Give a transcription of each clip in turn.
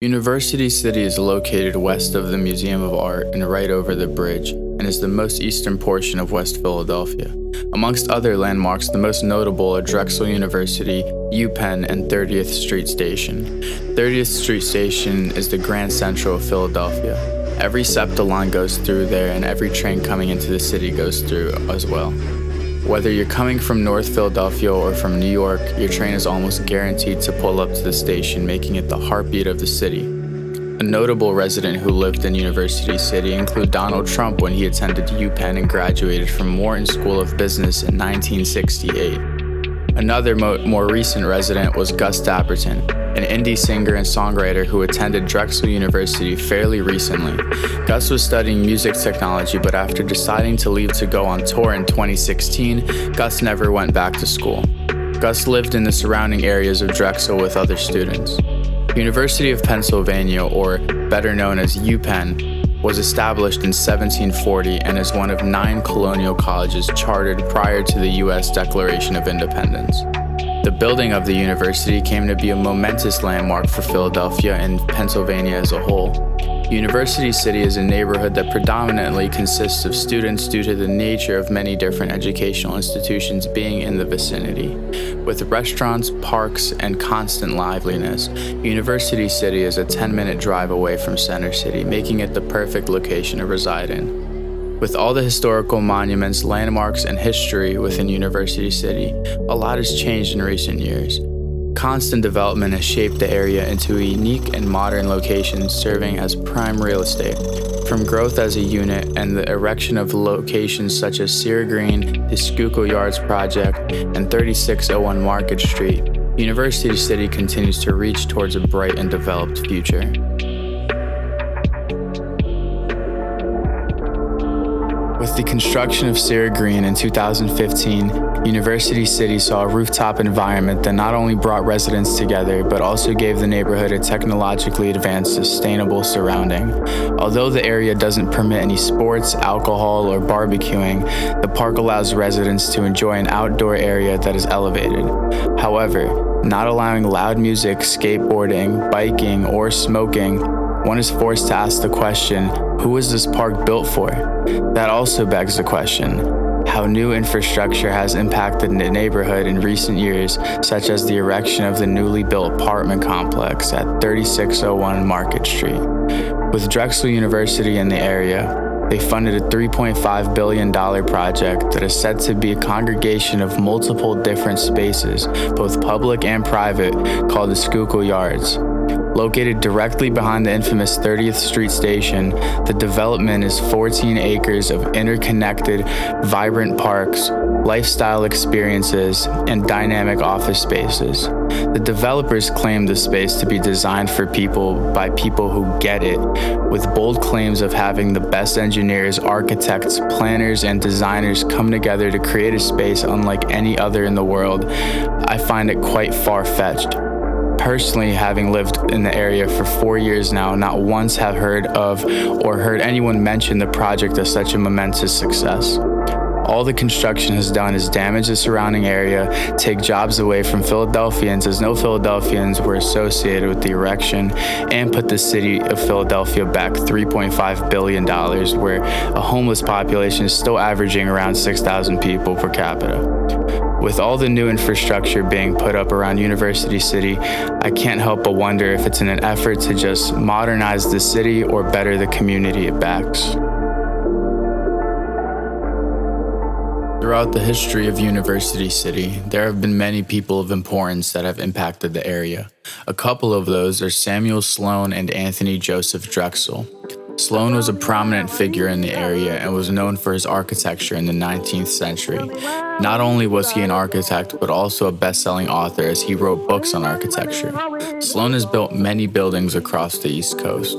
University City is located west of the Museum of Art and right over the bridge, and is the most eastern portion of West Philadelphia. Amongst other landmarks, the most notable are Drexel University, UPenn, and 30th Street Station. 30th Street Station is the Grand Central of Philadelphia. Every SEPTA line goes through there, and every train coming into the city goes through as well. Whether you're coming from North Philadelphia or from New York, your train is almost guaranteed to pull up to the station, making it the heartbeat of the city. A notable resident who lived in University City include Donald Trump when he attended UPenn and graduated from Wharton School of Business in 1968. Another mo- more recent resident was Gus Dapperton, an indie singer and songwriter who attended Drexel University fairly recently. Gus was studying music technology, but after deciding to leave to go on tour in 2016, Gus never went back to school. Gus lived in the surrounding areas of Drexel with other students. University of Pennsylvania, or better known as UPenn, was established in 1740 and is one of nine colonial colleges chartered prior to the U.S. Declaration of Independence. The building of the university came to be a momentous landmark for Philadelphia and Pennsylvania as a whole. University City is a neighborhood that predominantly consists of students due to the nature of many different educational institutions being in the vicinity. With restaurants, parks, and constant liveliness, University City is a 10 minute drive away from Center City, making it the perfect location to reside in. With all the historical monuments, landmarks, and history within University City, a lot has changed in recent years. Constant development has shaped the area into a unique and modern location serving as prime real estate. From growth as a unit and the erection of locations such as Cira Green, the Schuylkill Yards Project, and 3601 Market Street, University City continues to reach towards a bright and developed future. With the construction of Cira Green in 2015, University City saw a rooftop environment that not only brought residents together, but also gave the neighborhood a technologically advanced, sustainable surrounding. Although the area doesn't permit any sports, alcohol, or barbecuing, the park allows residents to enjoy an outdoor area that is elevated. However, not allowing loud music, skateboarding, biking, or smoking, one is forced to ask the question who is this park built for? That also begs the question how new infrastructure has impacted the neighborhood in recent years, such as the erection of the newly built apartment complex at 3601 Market Street. With Drexel University in the area, they funded a $3.5 billion project that is said to be a congregation of multiple different spaces, both public and private, called the Schuylkill Yards. Located directly behind the infamous 30th Street station, the development is 14 acres of interconnected, vibrant parks, lifestyle experiences, and dynamic office spaces. The developers claim the space to be designed for people by people who get it, with bold claims of having the best engineers, architects, planners, and designers come together to create a space unlike any other in the world. I find it quite far fetched. Personally, having lived in the area for four years now, not once have heard of or heard anyone mention the project as such a momentous success. All the construction has done is damage the surrounding area, take jobs away from Philadelphians as no Philadelphians were associated with the erection, and put the city of Philadelphia back $3.5 billion, where a homeless population is still averaging around 6,000 people per capita. With all the new infrastructure being put up around University City, I can't help but wonder if it's in an effort to just modernize the city or better the community it backs. Throughout the history of University City, there have been many people of importance that have impacted the area. A couple of those are Samuel Sloan and Anthony Joseph Drexel. Sloan was a prominent figure in the area and was known for his architecture in the 19th century. Not only was he an architect, but also a best selling author as he wrote books on architecture. Sloan has built many buildings across the East Coast.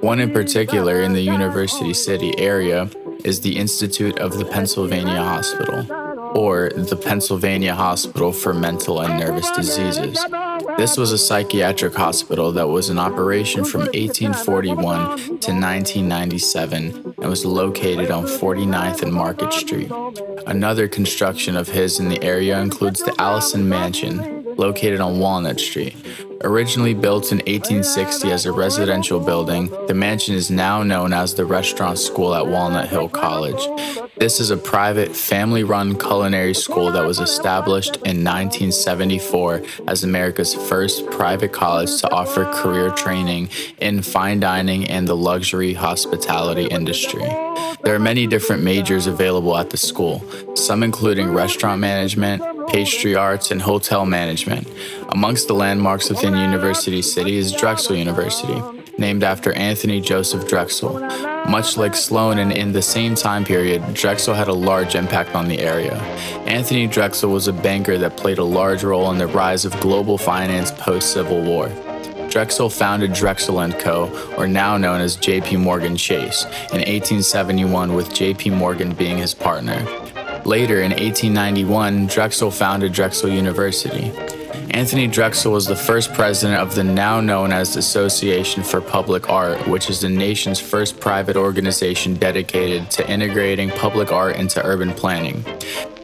One in particular in the University City area is the Institute of the Pennsylvania Hospital, or the Pennsylvania Hospital for Mental and Nervous Diseases. This was a psychiatric hospital that was in operation from 1841 to 1997 and was located on 49th and Market Street. Another construction of his in the area includes the Allison Mansion, located on Walnut Street, Originally built in 1860 as a residential building, the mansion is now known as the Restaurant School at Walnut Hill College. This is a private, family run culinary school that was established in 1974 as America's first private college to offer career training in fine dining and the luxury hospitality industry. There are many different majors available at the school, some including restaurant management, pastry arts, and hotel management. Amongst the landmarks within University City is Drexel University, named after Anthony Joseph Drexel. Much like Sloan and in the same time period, Drexel had a large impact on the area. Anthony Drexel was a banker that played a large role in the rise of global finance post Civil War. Drexel founded Drexel & Co., or now known as JP Morgan Chase, in 1871 with JP Morgan being his partner. Later, in 1891, Drexel founded Drexel University. Anthony Drexel was the first president of the now known as the Association for Public Art, which is the nation's first private organization dedicated to integrating public art into urban planning.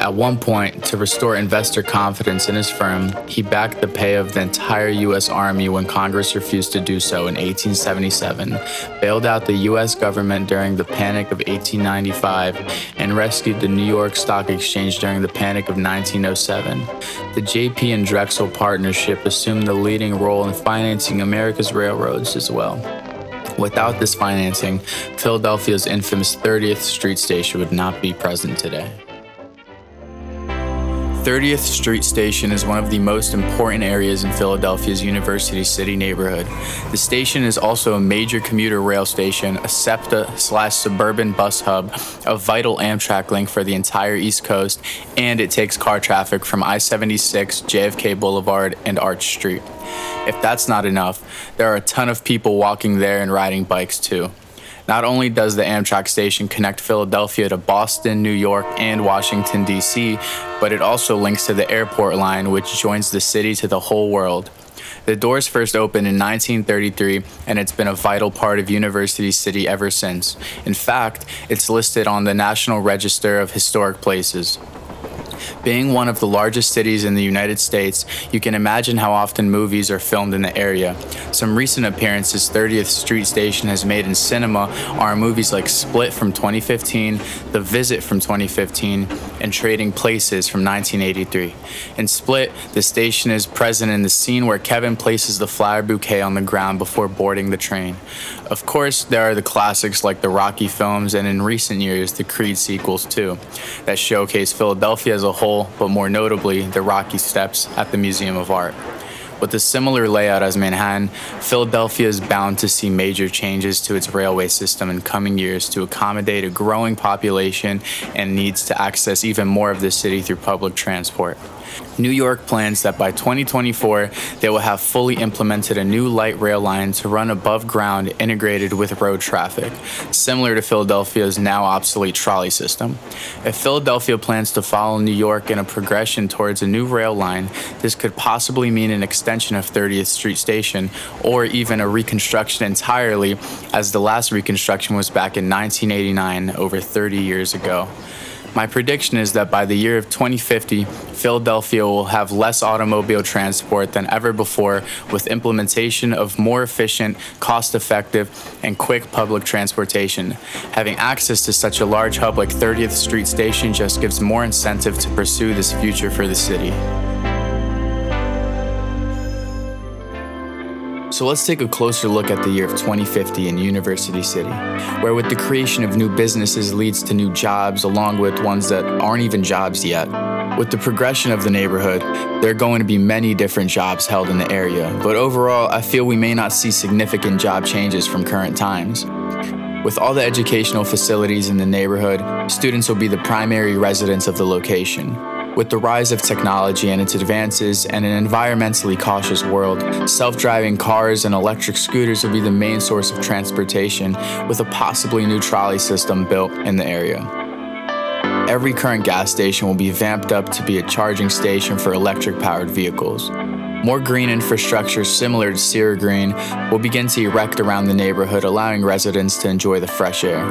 At one point, to restore investor confidence in his firm, he backed the pay of the entire U.S. Army when Congress refused to do so in 1877, bailed out the U.S. government during the Panic of 1895, and rescued the New York Stock Exchange during the Panic of 1907. The JP and Drexel partnership assumed the leading role in financing America's railroads as well. Without this financing, Philadelphia's infamous 30th Street Station would not be present today. 30th Street Station is one of the most important areas in Philadelphia's University City neighborhood. The station is also a major commuter rail station, a SEPTA slash suburban bus hub, a vital Amtrak link for the entire East Coast, and it takes car traffic from I 76, JFK Boulevard, and Arch Street. If that's not enough, there are a ton of people walking there and riding bikes too. Not only does the Amtrak station connect Philadelphia to Boston, New York, and Washington, D.C., but it also links to the airport line, which joins the city to the whole world. The doors first opened in 1933, and it's been a vital part of University City ever since. In fact, it's listed on the National Register of Historic Places. Being one of the largest cities in the United States, you can imagine how often movies are filmed in the area. Some recent appearances 30th Street Station has made in cinema are movies like Split from 2015, The Visit from 2015, and Trading Places from 1983. In Split, the station is present in the scene where Kevin places the flower bouquet on the ground before boarding the train. Of course, there are the classics like the Rocky films and in recent years the Creed sequels too, that showcase Philadelphia as a whole, but more notably the Rocky Steps at the Museum of Art. With a similar layout as Manhattan, Philadelphia is bound to see major changes to its railway system in coming years to accommodate a growing population and needs to access even more of the city through public transport. New York plans that by 2024, they will have fully implemented a new light rail line to run above ground integrated with road traffic, similar to Philadelphia's now obsolete trolley system. If Philadelphia plans to follow New York in a progression towards a new rail line, this could possibly mean an extension of 30th Street Station or even a reconstruction entirely, as the last reconstruction was back in 1989, over 30 years ago. My prediction is that by the year of 2050, Philadelphia will have less automobile transport than ever before with implementation of more efficient, cost effective, and quick public transportation. Having access to such a large hub like 30th Street Station just gives more incentive to pursue this future for the city. So let's take a closer look at the year of 2050 in University City, where with the creation of new businesses leads to new jobs, along with ones that aren't even jobs yet. With the progression of the neighborhood, there are going to be many different jobs held in the area, but overall, I feel we may not see significant job changes from current times. With all the educational facilities in the neighborhood, students will be the primary residents of the location. With the rise of technology and its advances and an environmentally cautious world, self driving cars and electric scooters will be the main source of transportation, with a possibly new trolley system built in the area. Every current gas station will be vamped up to be a charging station for electric powered vehicles. More green infrastructure similar to Cira Green will begin to erect around the neighborhood, allowing residents to enjoy the fresh air.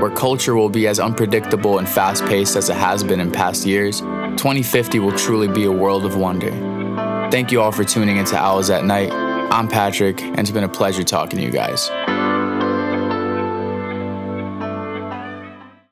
Where culture will be as unpredictable and fast paced as it has been in past years, 2050 will truly be a world of wonder. Thank you all for tuning into Owls at Night. I'm Patrick, and it's been a pleasure talking to you guys.